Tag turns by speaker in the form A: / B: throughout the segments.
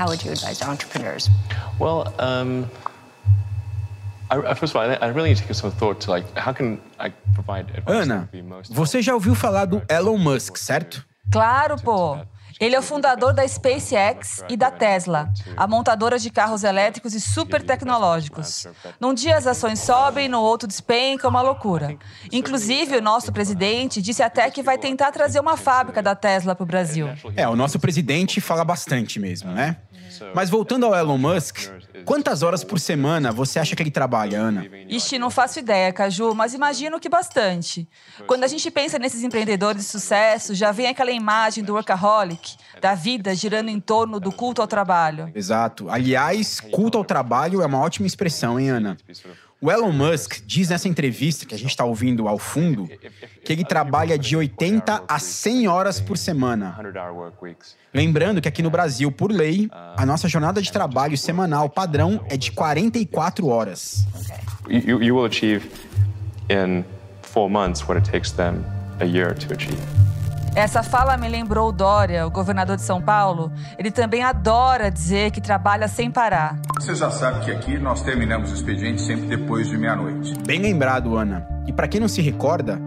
A: how would you advise entrepreneurs?
B: Well, um, I, first of all, I really need to give some thought to like how can I provide advice
C: Ana, você já ouviu falar do Elon Musk, certo?
D: Claro, pô. Ele é o fundador da SpaceX e da Tesla, a montadora de carros elétricos e super tecnológicos. Num dia as ações sobem, no outro despenca, uma loucura. Inclusive, o nosso presidente disse até que vai tentar trazer uma fábrica da Tesla para o Brasil.
C: É, o nosso presidente fala bastante mesmo, né? Mas voltando ao Elon Musk, quantas horas por semana você acha que ele trabalha, Ana?
D: Ixi, não faço ideia, Caju, mas imagino que bastante. Quando a gente pensa nesses empreendedores de sucesso, já vem aquela imagem do workaholic, da vida girando em torno do culto ao trabalho.
C: Exato. Aliás, culto ao trabalho é uma ótima expressão, hein, Ana? O Elon Musk diz nessa entrevista que a gente está ouvindo ao fundo que ele trabalha de 80 a 100 horas por semana. Lembrando que aqui no Brasil, por lei, a nossa jornada de trabalho semanal padrão é de 44 horas.
B: You, you will achieve in four months what it takes them a year to achieve.
D: Essa fala me lembrou o Dória, o governador de São Paulo. Ele também adora dizer que trabalha sem parar.
E: Você já sabe que aqui nós terminamos o expediente sempre depois de meia-noite.
C: Bem lembrado, Ana. E para quem não se recorda,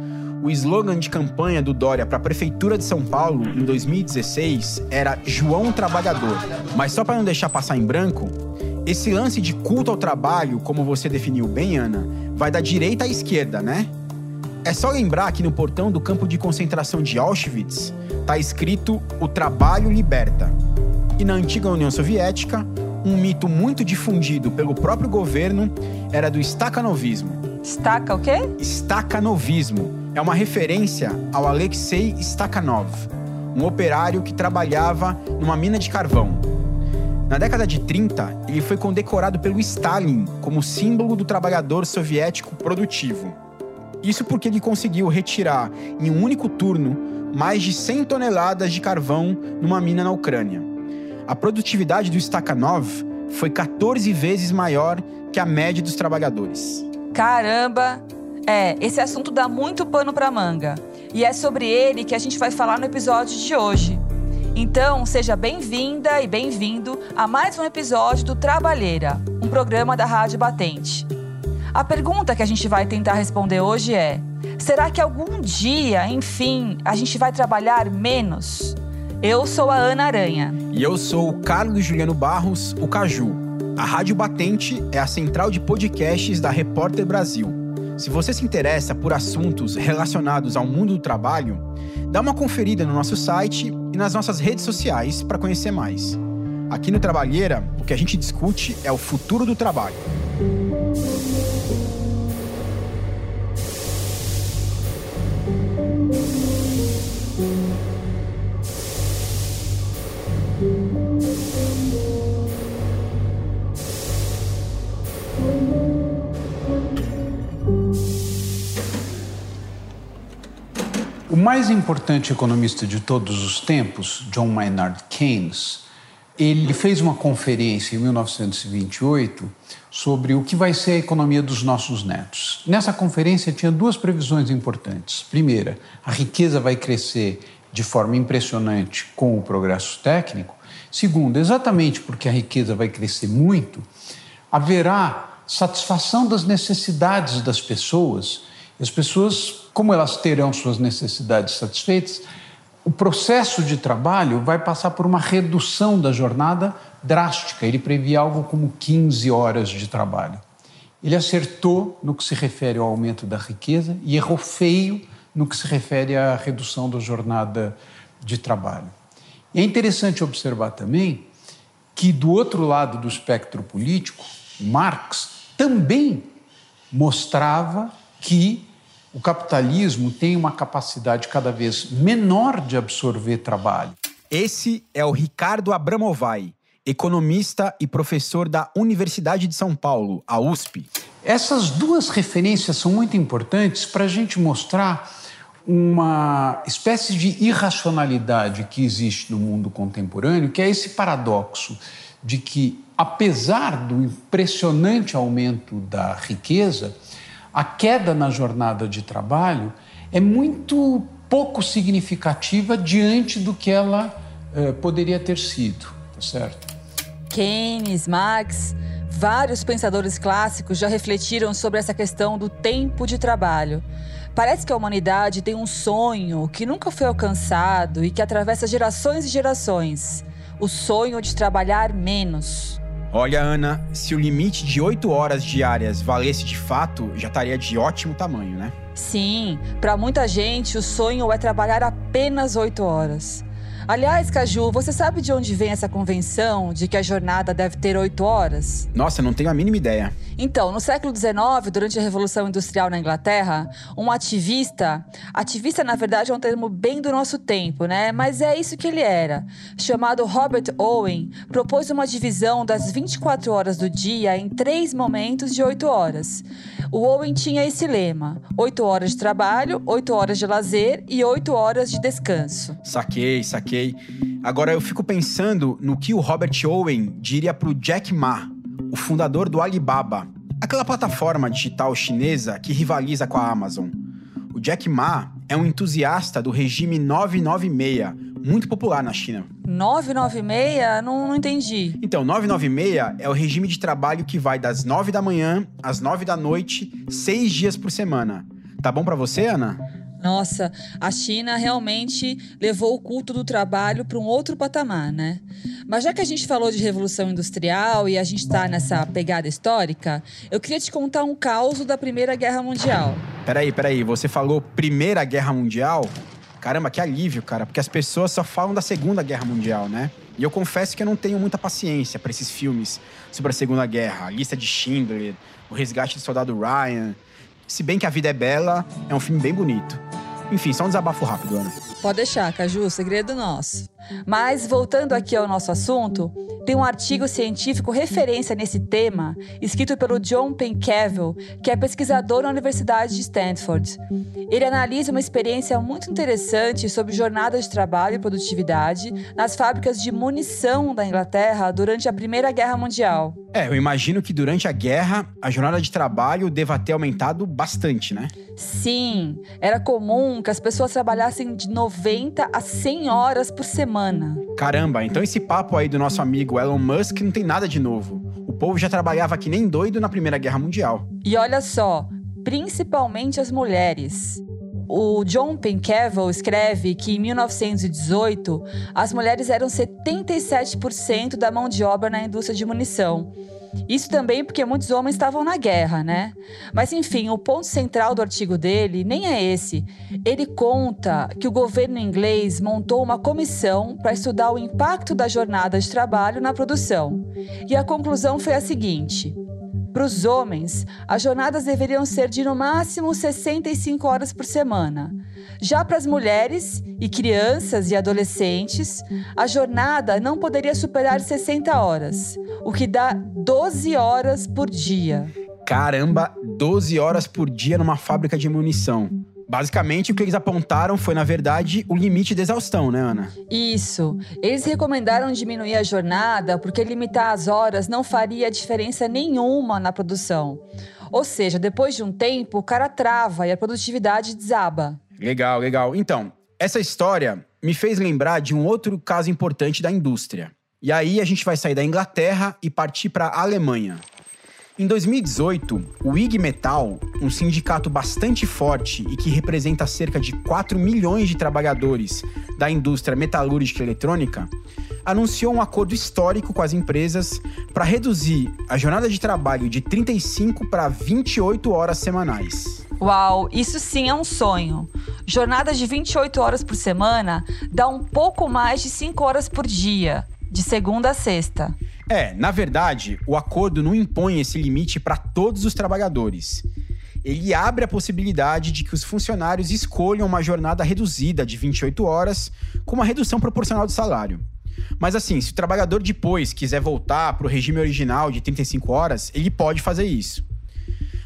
C: o slogan de campanha do Dória para a prefeitura de São Paulo em 2016 era João Trabalhador. Mas só para não deixar passar em branco, esse lance de culto ao trabalho, como você definiu bem, Ana, vai da direita à esquerda, né? É só lembrar que no portão do campo de concentração de Auschwitz está escrito O trabalho liberta. E na antiga União Soviética, um mito muito difundido pelo próprio governo era do stakanovismo.
D: Staka o quê?
C: Stakanovismo é uma referência ao Alexei Stakhanov, um operário que trabalhava numa mina de carvão. Na década de 30, ele foi condecorado pelo Stalin como símbolo do trabalhador soviético produtivo. Isso porque ele conseguiu retirar em um único turno mais de 100 toneladas de carvão numa mina na Ucrânia. A produtividade do Stakhanov foi 14 vezes maior que a média dos trabalhadores.
D: Caramba! É, esse assunto dá muito pano para manga. E é sobre ele que a gente vai falar no episódio de hoje. Então, seja bem-vinda e bem-vindo a mais um episódio do Trabalheira, um programa da Rádio Batente. A pergunta que a gente vai tentar responder hoje é: será que algum dia, enfim, a gente vai trabalhar menos? Eu sou a Ana Aranha.
C: E eu sou o Carlos Juliano Barros, o Caju. A Rádio Batente é a central de podcasts da Repórter Brasil. Se você se interessa por assuntos relacionados ao mundo do trabalho, dá uma conferida no nosso site e nas nossas redes sociais para conhecer mais. Aqui no Trabalheira, o que a gente discute é o futuro do trabalho.
F: O mais importante economista de todos os tempos, John Maynard Keynes, ele fez uma conferência em 1928 sobre o que vai ser a economia dos nossos netos. Nessa conferência tinha duas previsões importantes. Primeira, a riqueza vai crescer de forma impressionante com o progresso técnico. Segundo, exatamente porque a riqueza vai crescer muito, haverá satisfação das necessidades das pessoas as pessoas, como elas terão suas necessidades satisfeitas, o processo de trabalho vai passar por uma redução da jornada drástica. Ele previa algo como 15 horas de trabalho. Ele acertou no que se refere ao aumento da riqueza e errou feio no que se refere à redução da jornada de trabalho. É interessante observar também que, do outro lado do espectro político, Marx também mostrava que o capitalismo tem uma capacidade cada vez menor de absorver trabalho.
C: Esse é o Ricardo Abramovay, economista e professor da Universidade de São Paulo, a USP.
F: Essas duas referências são muito importantes para a gente mostrar uma espécie de irracionalidade que existe no mundo contemporâneo, que é esse paradoxo de que, apesar do impressionante aumento da riqueza, a queda na jornada de trabalho é muito pouco significativa diante do que ela eh, poderia ter sido, tá certo?
D: Keynes, Marx, vários pensadores clássicos já refletiram sobre essa questão do tempo de trabalho. Parece que a humanidade tem um sonho que nunca foi alcançado e que atravessa gerações e gerações: o sonho de trabalhar menos.
C: Olha, Ana, se o limite de 8 horas diárias valesse de fato, já estaria de ótimo tamanho, né?
D: Sim, para muita gente o sonho é trabalhar apenas 8 horas. Aliás, Caju, você sabe de onde vem essa convenção de que a jornada deve ter oito horas?
C: Nossa, não tenho a mínima ideia.
D: Então, no século XIX, durante a Revolução Industrial na Inglaterra, um ativista, ativista na verdade é um termo bem do nosso tempo, né? Mas é isso que ele era, chamado Robert Owen, propôs uma divisão das 24 horas do dia em três momentos de oito horas. O Owen tinha esse lema: oito horas de trabalho, oito horas de lazer e oito horas de descanso.
C: Saquei, saquei. Agora eu fico pensando no que o Robert Owen diria pro Jack Ma, o fundador do Alibaba, aquela plataforma digital chinesa que rivaliza com a Amazon. O Jack Ma é um entusiasta do regime 996, muito popular na China.
D: 996? Não, não entendi.
C: Então, 996 é o regime de trabalho que vai das 9 da manhã às 9 da noite, seis dias por semana. Tá bom para você, Ana?
D: Nossa, a China realmente levou o culto do trabalho para um outro patamar, né? Mas já que a gente falou de revolução industrial e a gente está nessa pegada histórica, eu queria te contar um caos da Primeira Guerra Mundial.
C: Peraí, peraí, você falou Primeira Guerra Mundial? Caramba, que alívio, cara, porque as pessoas só falam da Segunda Guerra Mundial, né? E eu confesso que eu não tenho muita paciência para esses filmes sobre a Segunda Guerra, a lista de Schindler, o resgate do soldado Ryan. Se bem que a vida é bela, é um filme bem bonito. Enfim, só um desabafo rápido, Ana.
D: Pode deixar, Caju, segredo nosso. Mas, voltando aqui ao nosso assunto, tem um artigo científico referência nesse tema, escrito pelo John Pencavel, que é pesquisador na Universidade de Stanford. Ele analisa uma experiência muito interessante sobre jornadas de trabalho e produtividade nas fábricas de munição da Inglaterra durante a Primeira Guerra Mundial.
C: É, eu imagino que durante a guerra a jornada de trabalho deva ter aumentado bastante, né?
D: Sim, era comum que as pessoas trabalhassem de 90 a 100 horas por semana.
C: Caramba, então esse papo aí do nosso amigo Elon Musk não tem nada de novo. O povo já trabalhava que nem doido na Primeira Guerra Mundial.
D: E olha só, principalmente as mulheres. O John Pencavel escreve que em 1918 as mulheres eram 77% da mão de obra na indústria de munição. Isso também porque muitos homens estavam na guerra, né? Mas enfim, o ponto central do artigo dele nem é esse. Ele conta que o governo inglês montou uma comissão para estudar o impacto da jornada de trabalho na produção. E a conclusão foi a seguinte: para os homens, as jornadas deveriam ser de no máximo 65 horas por semana. Já para as mulheres e crianças e adolescentes, a jornada não poderia superar 60 horas, o que dá 12 horas por dia.
C: Caramba, 12 horas por dia numa fábrica de munição. Basicamente, o que eles apontaram foi, na verdade, o limite de exaustão, né, Ana?
D: Isso. Eles recomendaram diminuir a jornada porque limitar as horas não faria diferença nenhuma na produção. Ou seja, depois de um tempo, o cara trava e a produtividade desaba.
C: Legal, legal. Então, essa história me fez lembrar de um outro caso importante da indústria. E aí a gente vai sair da Inglaterra e partir para a Alemanha. Em 2018, o IG Metal, um sindicato bastante forte e que representa cerca de 4 milhões de trabalhadores da indústria metalúrgica e eletrônica, anunciou um acordo histórico com as empresas para reduzir a jornada de trabalho de 35 para 28 horas semanais.
D: Uau, isso sim é um sonho. Jornada de 28 horas por semana dá um pouco mais de 5 horas por dia, de segunda a sexta.
C: É, na verdade, o acordo não impõe esse limite para todos os trabalhadores. Ele abre a possibilidade de que os funcionários escolham uma jornada reduzida de 28 horas com uma redução proporcional do salário. Mas assim, se o trabalhador depois quiser voltar para o regime original de 35 horas, ele pode fazer isso.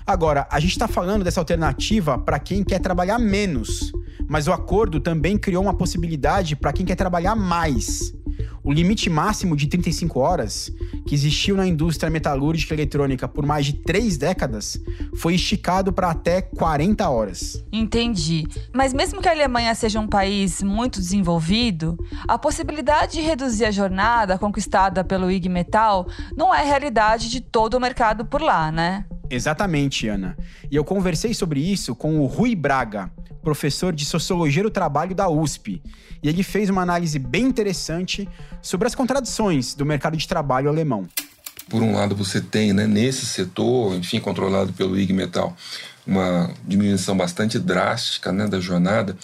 C: Agora, a gente está falando dessa alternativa para quem quer trabalhar menos, mas o acordo também criou uma possibilidade para quem quer trabalhar mais. O limite máximo de 35 horas, que existiu na indústria metalúrgica eletrônica por mais de três décadas, foi esticado para até 40 horas.
D: Entendi. Mas mesmo que a Alemanha seja um país muito desenvolvido, a possibilidade de reduzir a jornada conquistada pelo IG Metal não é realidade de todo o mercado por lá, né?
C: Exatamente, Ana. E eu conversei sobre isso com o Rui Braga, professor de Sociologia do Trabalho da USP. E ele fez uma análise bem interessante sobre as contradições do mercado de trabalho alemão.
A: Por um lado, você tem, né, nesse setor, enfim, controlado pelo IG Metal, uma diminuição bastante drástica né, da jornada,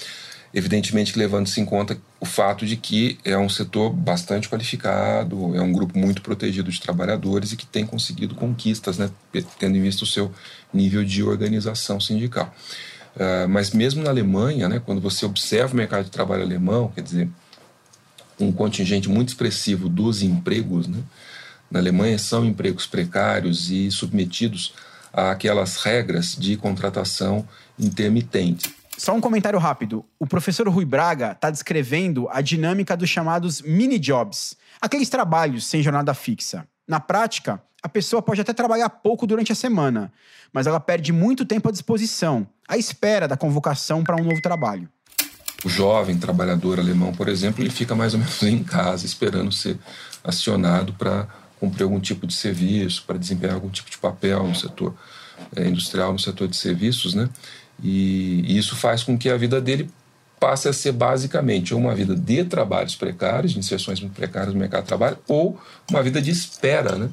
A: evidentemente levando-se em conta o fato de que é um setor bastante qualificado, é um grupo muito protegido de trabalhadores e que tem conseguido conquistas, né, tendo em vista o seu nível de organização sindical. Uh, mas mesmo na Alemanha, né, quando você observa o mercado de trabalho alemão, quer dizer, um contingente muito expressivo dos empregos, né, na Alemanha são empregos precários e submetidos àquelas regras de contratação intermitente.
C: Só um comentário rápido. O professor Rui Braga está descrevendo a dinâmica dos chamados mini jobs, aqueles trabalhos sem jornada fixa. Na prática, a pessoa pode até trabalhar pouco durante a semana, mas ela perde muito tempo à disposição, à espera da convocação para um novo trabalho.
A: O jovem trabalhador alemão, por exemplo, ele fica mais ou menos em casa esperando ser acionado para cumprir algum tipo de serviço, para desempenhar algum tipo de papel no setor é, industrial, no setor de serviços, né? E, isso faz com que a vida dele passe a ser basicamente uma vida de trabalhos precários, de inserções precárias no mercado de trabalho, ou uma vida de espera, né?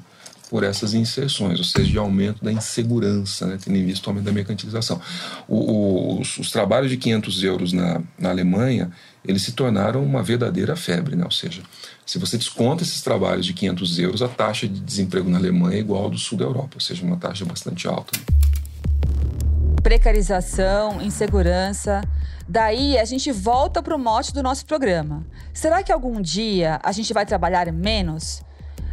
A: Por essas inserções, ou seja, de aumento da insegurança, né, tendo em vista o aumento da mercantilização. O, o, os, os, trabalhos de 500 euros na, na Alemanha, eles se tornaram uma verdadeira febre, né? ou seja, se você desconta esses trabalhos de 500 euros, a taxa de desemprego na Alemanha é igual ao do sul da Europa, ou seja, uma taxa bastante alta.
D: Precarização, insegurança. Daí a gente volta para o mote do nosso programa. Será que algum dia a gente vai trabalhar menos?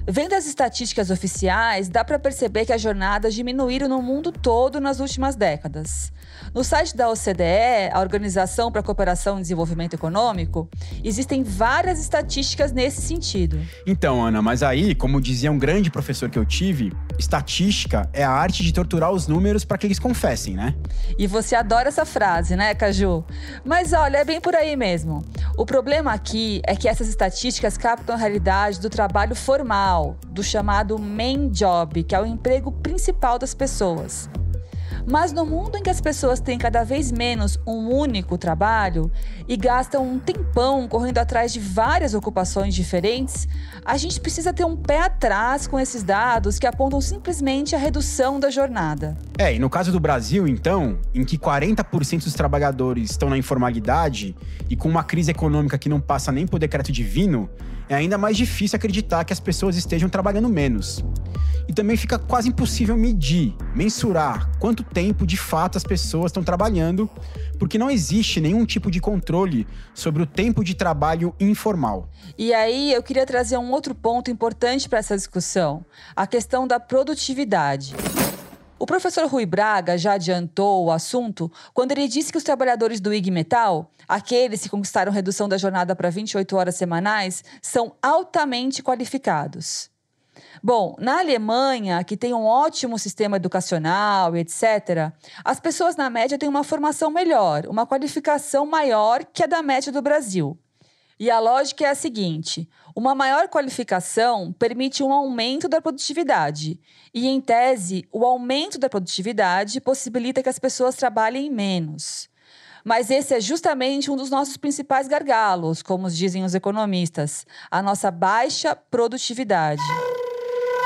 D: Vendo as estatísticas oficiais, dá para perceber que as jornadas diminuíram no mundo todo nas últimas décadas. No site da OCDE, a Organização para a Cooperação e Desenvolvimento Econômico, existem várias estatísticas nesse sentido.
C: Então, Ana, mas aí, como dizia um grande professor que eu tive, estatística é a arte de torturar os números para que eles confessem, né?
D: E você adora essa frase, né, Caju? Mas olha, é bem por aí mesmo. O problema aqui é que essas estatísticas captam a realidade do trabalho formal, do chamado main job, que é o emprego principal das pessoas. Mas no mundo em que as pessoas têm cada vez menos um único trabalho e gastam um tempão correndo atrás de várias ocupações diferentes, a gente precisa ter um pé atrás com esses dados que apontam simplesmente a redução da jornada.
C: É, e no caso do Brasil, então, em que 40% dos trabalhadores estão na informalidade e com uma crise econômica que não passa nem por decreto divino, é ainda mais difícil acreditar que as pessoas estejam trabalhando menos. E também fica quase impossível medir, mensurar quanto tempo de fato as pessoas estão trabalhando, porque não existe nenhum tipo de controle sobre o tempo de trabalho informal.
D: E aí eu queria trazer um outro ponto importante para essa discussão: a questão da produtividade. O professor Rui Braga já adiantou o assunto quando ele disse que os trabalhadores do IG Metal, aqueles que conquistaram redução da jornada para 28 horas semanais, são altamente qualificados. Bom, na Alemanha, que tem um ótimo sistema educacional e etc., as pessoas na média têm uma formação melhor, uma qualificação maior que a da média do Brasil. E a lógica é a seguinte: uma maior qualificação permite um aumento da produtividade. E, em tese, o aumento da produtividade possibilita que as pessoas trabalhem menos. Mas esse é justamente um dos nossos principais gargalos, como dizem os economistas: a nossa baixa produtividade.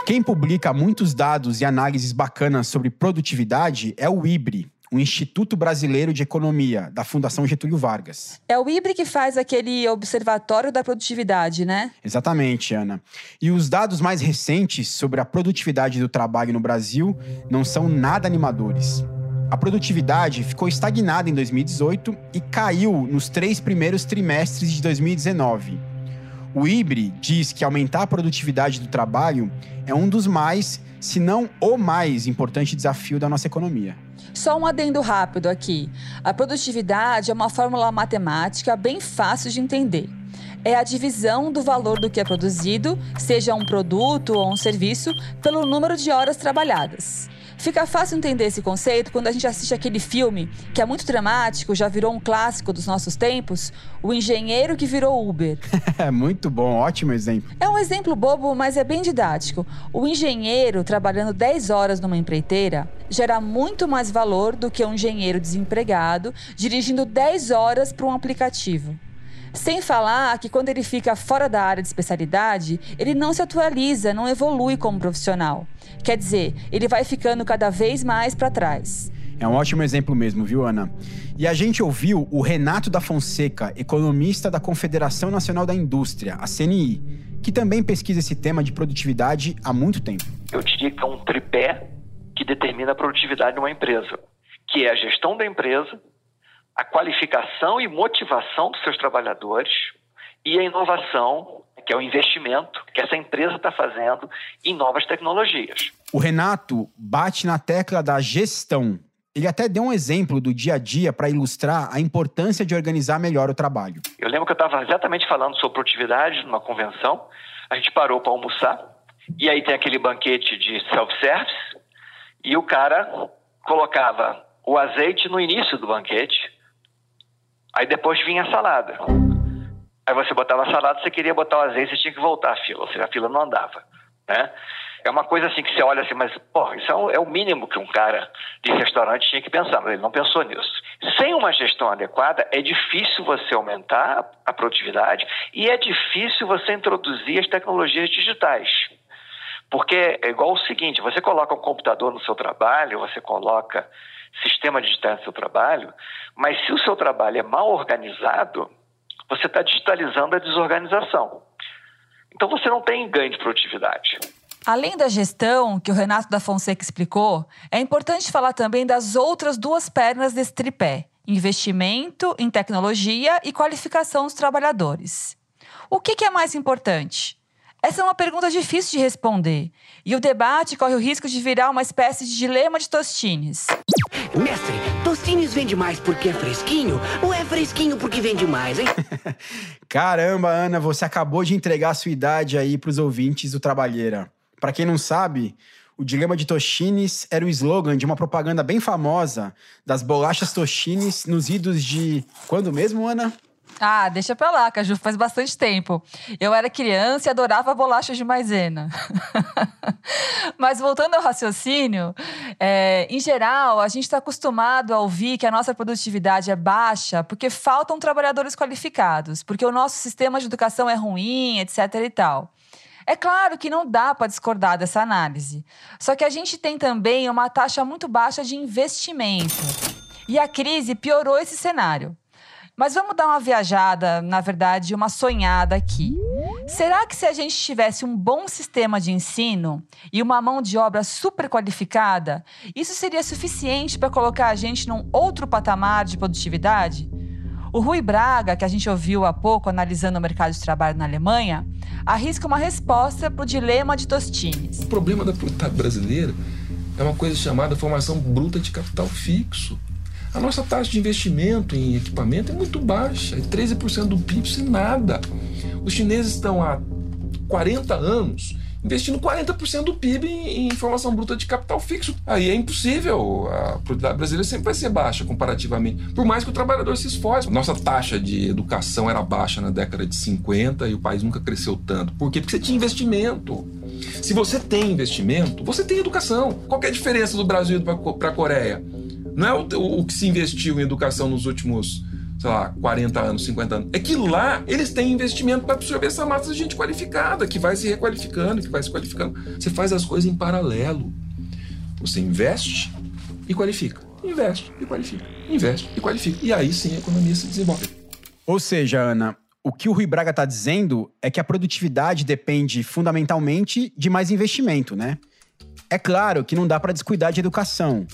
C: Quem publica muitos dados e análises bacanas sobre produtividade é o IBRE, o Instituto Brasileiro de Economia, da Fundação Getúlio Vargas.
D: É o IBRE que faz aquele observatório da produtividade, né?
C: Exatamente, Ana. E os dados mais recentes sobre a produtividade do trabalho no Brasil não são nada animadores. A produtividade ficou estagnada em 2018 e caiu nos três primeiros trimestres de 2019 o IBRE diz que aumentar a produtividade do trabalho é um dos mais, se não o mais importante desafio da nossa economia.
D: Só um adendo rápido aqui. A produtividade é uma fórmula matemática bem fácil de entender. é a divisão do valor do que é produzido, seja um produto ou um serviço, pelo número de horas trabalhadas. Fica fácil entender esse conceito quando a gente assiste aquele filme, que é muito dramático, já virou um clássico dos nossos tempos, O Engenheiro que Virou Uber.
C: É muito bom, ótimo exemplo.
D: É um exemplo bobo, mas é bem didático. O engenheiro, trabalhando 10 horas numa empreiteira, gera muito mais valor do que um engenheiro desempregado dirigindo 10 horas para um aplicativo. Sem falar que quando ele fica fora da área de especialidade, ele não se atualiza, não evolui como profissional. Quer dizer, ele vai ficando cada vez mais para trás.
C: É um ótimo exemplo mesmo, viu, Ana? E a gente ouviu o Renato da Fonseca, economista da Confederação Nacional da Indústria, a CNI, que também pesquisa esse tema de produtividade há muito tempo.
G: Eu diria que é um tripé que determina a produtividade de uma empresa, que é a gestão da empresa, a qualificação e motivação dos seus trabalhadores e a inovação, que é o investimento que essa empresa está fazendo em novas tecnologias.
C: O Renato bate na tecla da gestão. Ele até deu um exemplo do dia a dia para ilustrar a importância de organizar melhor o trabalho.
G: Eu lembro que eu estava exatamente falando sobre produtividade numa convenção. A gente parou para almoçar e aí tem aquele banquete de self-service e o cara colocava o azeite no início do banquete Aí depois vinha a salada. Aí você botava a salada, você queria botar o azeite, você tinha que voltar a fila, ou seja, a fila não andava, né? É uma coisa assim que você olha assim, mas, pô, isso é o, mínimo que um cara de restaurante tinha que pensar, mas ele não pensou nisso. Sem uma gestão adequada, é difícil você aumentar a produtividade e é difícil você introduzir as tecnologias digitais. Porque é igual o seguinte, você coloca um computador no seu trabalho, você coloca sistema digital no seu trabalho, mas se o seu trabalho é mal organizado, você está digitalizando a desorganização. Então você não tem ganho de produtividade.
D: Além da gestão, que o Renato da Fonseca explicou, é importante falar também das outras duas pernas desse tripé: investimento em tecnologia e qualificação dos trabalhadores. O que, que é mais importante? Essa é uma pergunta difícil de responder, e o debate corre o risco de virar uma espécie de dilema de Tostines.
H: Mestre, Tostines vende mais porque é fresquinho ou é fresquinho porque vende mais, hein?
C: Caramba, Ana, você acabou de entregar a sua idade aí pros ouvintes do Trabalheira. Para quem não sabe, o dilema de Tostines era o slogan de uma propaganda bem famosa das bolachas Tostines nos idos de. Quando mesmo, Ana?
D: Ah, deixa pra lá, Caju, faz bastante tempo. Eu era criança e adorava bolachas de maisena. Mas voltando ao raciocínio, é, em geral, a gente está acostumado a ouvir que a nossa produtividade é baixa porque faltam trabalhadores qualificados, porque o nosso sistema de educação é ruim, etc e tal. É claro que não dá para discordar dessa análise. Só que a gente tem também uma taxa muito baixa de investimento. E a crise piorou esse cenário. Mas vamos dar uma viajada, na verdade, uma sonhada aqui. Será que se a gente tivesse um bom sistema de ensino e uma mão de obra super qualificada, isso seria suficiente para colocar a gente num outro patamar de produtividade? O Rui Braga, que a gente ouviu há pouco analisando o mercado de trabalho na Alemanha, arrisca uma resposta para o dilema de Tostines.
A: O problema da produtividade brasileira é uma coisa chamada formação bruta de capital fixo. A nossa taxa de investimento em equipamento é muito baixa, é 13% do PIB sem nada. Os chineses estão há 40 anos investindo 40% do PIB em, em formação bruta de capital fixo. Aí é impossível, a produtividade brasileira sempre vai ser baixa comparativamente, por mais que o trabalhador se esforce. Nossa taxa de educação era baixa na década de 50 e o país nunca cresceu tanto. Por quê? Porque você tinha investimento. Se você tem investimento, você tem educação. Qual é a diferença do Brasil para a Coreia? Não é o, o que se investiu em educação nos últimos, sei lá, 40 anos, 50 anos. É que lá eles têm investimento para absorver essa massa de gente qualificada, que vai se requalificando, que vai se qualificando. Você faz as coisas em paralelo. Você investe e qualifica. Investe e qualifica. Investe e qualifica. E aí sim a economia se desenvolve.
C: Ou seja, Ana, o que o Rui Braga está dizendo é que a produtividade depende fundamentalmente de mais investimento, né? É claro que não dá para descuidar de educação.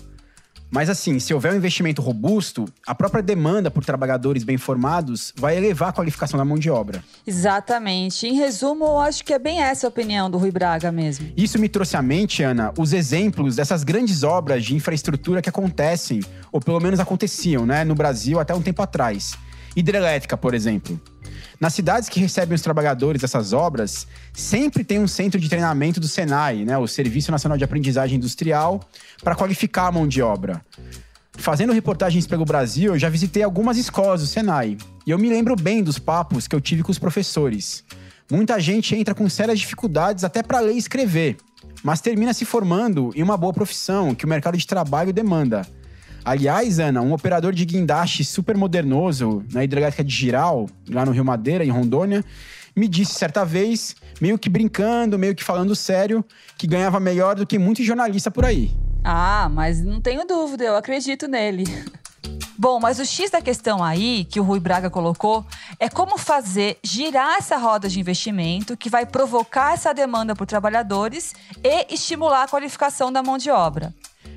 C: Mas assim, se houver um investimento robusto, a própria demanda por trabalhadores bem formados vai elevar a qualificação da mão de obra.
D: Exatamente. Em resumo, eu acho que é bem essa a opinião do Rui Braga mesmo.
C: Isso me trouxe à mente, Ana, os exemplos dessas grandes obras de infraestrutura que acontecem, ou pelo menos aconteciam, né, no Brasil até um tempo atrás. Hidrelétrica, por exemplo. Nas cidades que recebem os trabalhadores dessas obras, sempre tem um centro de treinamento do Senai, né, o Serviço Nacional de Aprendizagem Industrial, para qualificar a mão de obra. Fazendo reportagens pelo Brasil, eu já visitei algumas escolas do Senai. E eu me lembro bem dos papos que eu tive com os professores. Muita gente entra com sérias dificuldades até para ler e escrever, mas termina se formando em uma boa profissão que o mercado de trabalho demanda. Aliás, Ana, um operador de guindaste super modernoso na hidrelétrica de Giral, lá no Rio Madeira, em Rondônia, me disse certa vez, meio que brincando, meio que falando sério, que ganhava melhor do que muitos jornalistas por aí.
D: Ah, mas não tenho dúvida, eu acredito nele. Bom, mas o X da questão aí, que o Rui Braga colocou, é como fazer girar essa roda de investimento que vai provocar essa demanda por trabalhadores e estimular a qualificação da mão de obra.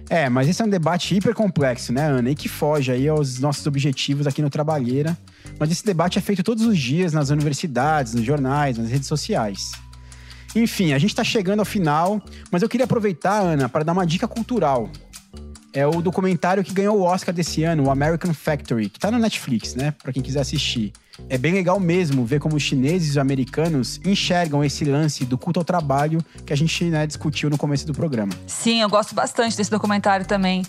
C: É, mas esse é um debate hiper complexo, né, Ana? E que foge aí aos nossos objetivos aqui no Trabalheira. Mas esse debate é feito todos os dias nas universidades, nos jornais, nas redes sociais. Enfim, a gente está chegando ao final, mas eu queria aproveitar, Ana, para dar uma dica cultural é o documentário que ganhou o Oscar desse ano, o American Factory, que tá no Netflix, né? Pra quem quiser assistir. É bem legal mesmo ver como os chineses e os americanos enxergam esse lance do culto ao trabalho que a gente né, discutiu no começo do programa.
D: Sim, eu gosto bastante desse documentário também.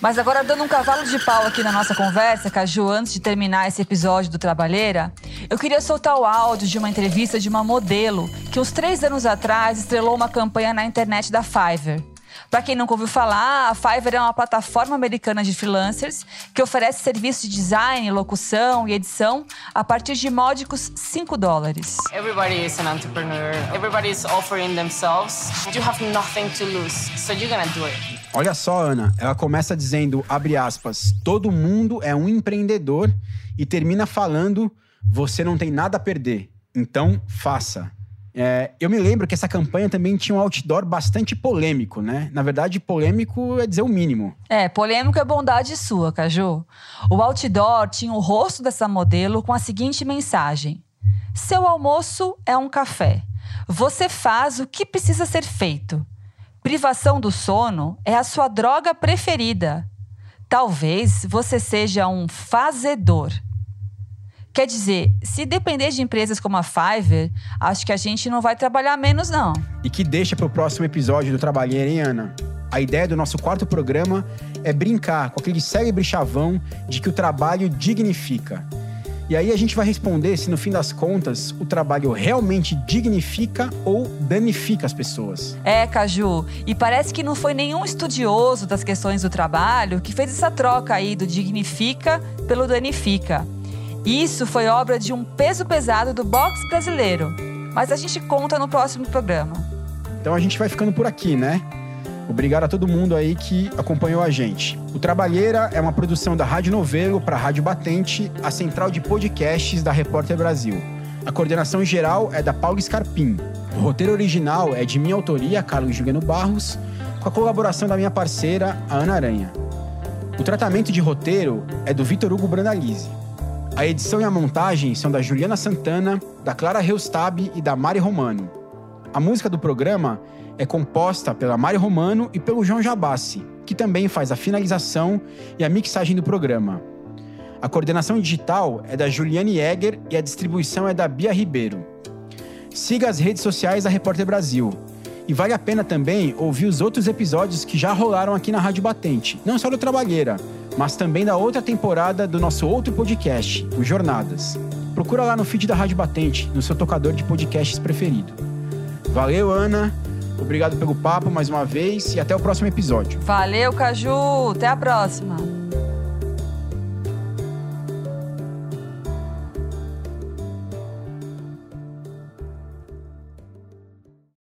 D: Mas agora, dando um cavalo de pau aqui na nossa conversa, Caju, antes de terminar esse episódio do Trabalheira, eu queria soltar o áudio de uma entrevista de uma modelo que uns três anos atrás estrelou uma campanha na internet da Fiverr. Para quem nunca ouviu falar, a Fiverr é uma plataforma americana de freelancers que oferece serviços de design, locução e edição a partir de módicos 5 dólares.
I: Everybody is an entrepreneur. Everybody is offering themselves. You have nothing to lose, so you're gonna do it.
C: Olha só, Ana, ela começa dizendo, abre aspas, todo mundo é um empreendedor e termina falando, você não tem nada a perder, então faça. É, eu me lembro que essa campanha também tinha um outdoor bastante polêmico, né? Na verdade, polêmico é dizer o mínimo.
D: É, polêmico é bondade sua, Caju. O outdoor tinha o rosto dessa modelo com a seguinte mensagem: Seu almoço é um café. Você faz o que precisa ser feito. Privação do sono é a sua droga preferida. Talvez você seja um fazedor. Quer dizer, se depender de empresas como a Fiverr, acho que a gente não vai trabalhar menos, não.
C: E que deixa para o próximo episódio do Trabalheiro, hein, Ana? A ideia do nosso quarto programa é brincar com aquele célebre chavão de que o trabalho dignifica. E aí a gente vai responder se no fim das contas o trabalho realmente dignifica ou danifica as pessoas.
D: É, Caju, e parece que não foi nenhum estudioso das questões do trabalho que fez essa troca aí do dignifica pelo danifica. Isso foi obra de um peso pesado do boxe brasileiro, mas a gente conta no próximo programa.
C: Então a gente vai ficando por aqui, né? Obrigado a todo mundo aí que acompanhou a gente. O Trabalheira é uma produção da Rádio Novelo para a Rádio Batente, a central de podcasts da Repórter Brasil. A coordenação geral é da Paulo Scarpim. O roteiro original é de minha autoria, Carlos Juliano Barros, com a colaboração da minha parceira, a Ana Aranha. O tratamento de roteiro é do Vitor Hugo Brandalize. A edição e a montagem são da Juliana Santana, da Clara Reustab e da Mari Romano. A música do programa é composta pela Mari Romano e pelo João Jabassi, que também faz a finalização e a mixagem do programa. A coordenação digital é da Juliane Egger e a distribuição é da Bia Ribeiro. Siga as redes sociais da Repórter Brasil. E vale a pena também ouvir os outros episódios que já rolaram aqui na Rádio Batente, não só do Trabalheira, mas também da outra temporada do nosso outro podcast, o Jornadas. Procura lá no feed da Rádio Batente, no seu tocador de podcasts preferido. Valeu, Ana. Obrigado pelo papo mais uma vez e até o próximo episódio.
D: Valeu, Caju. Até a próxima.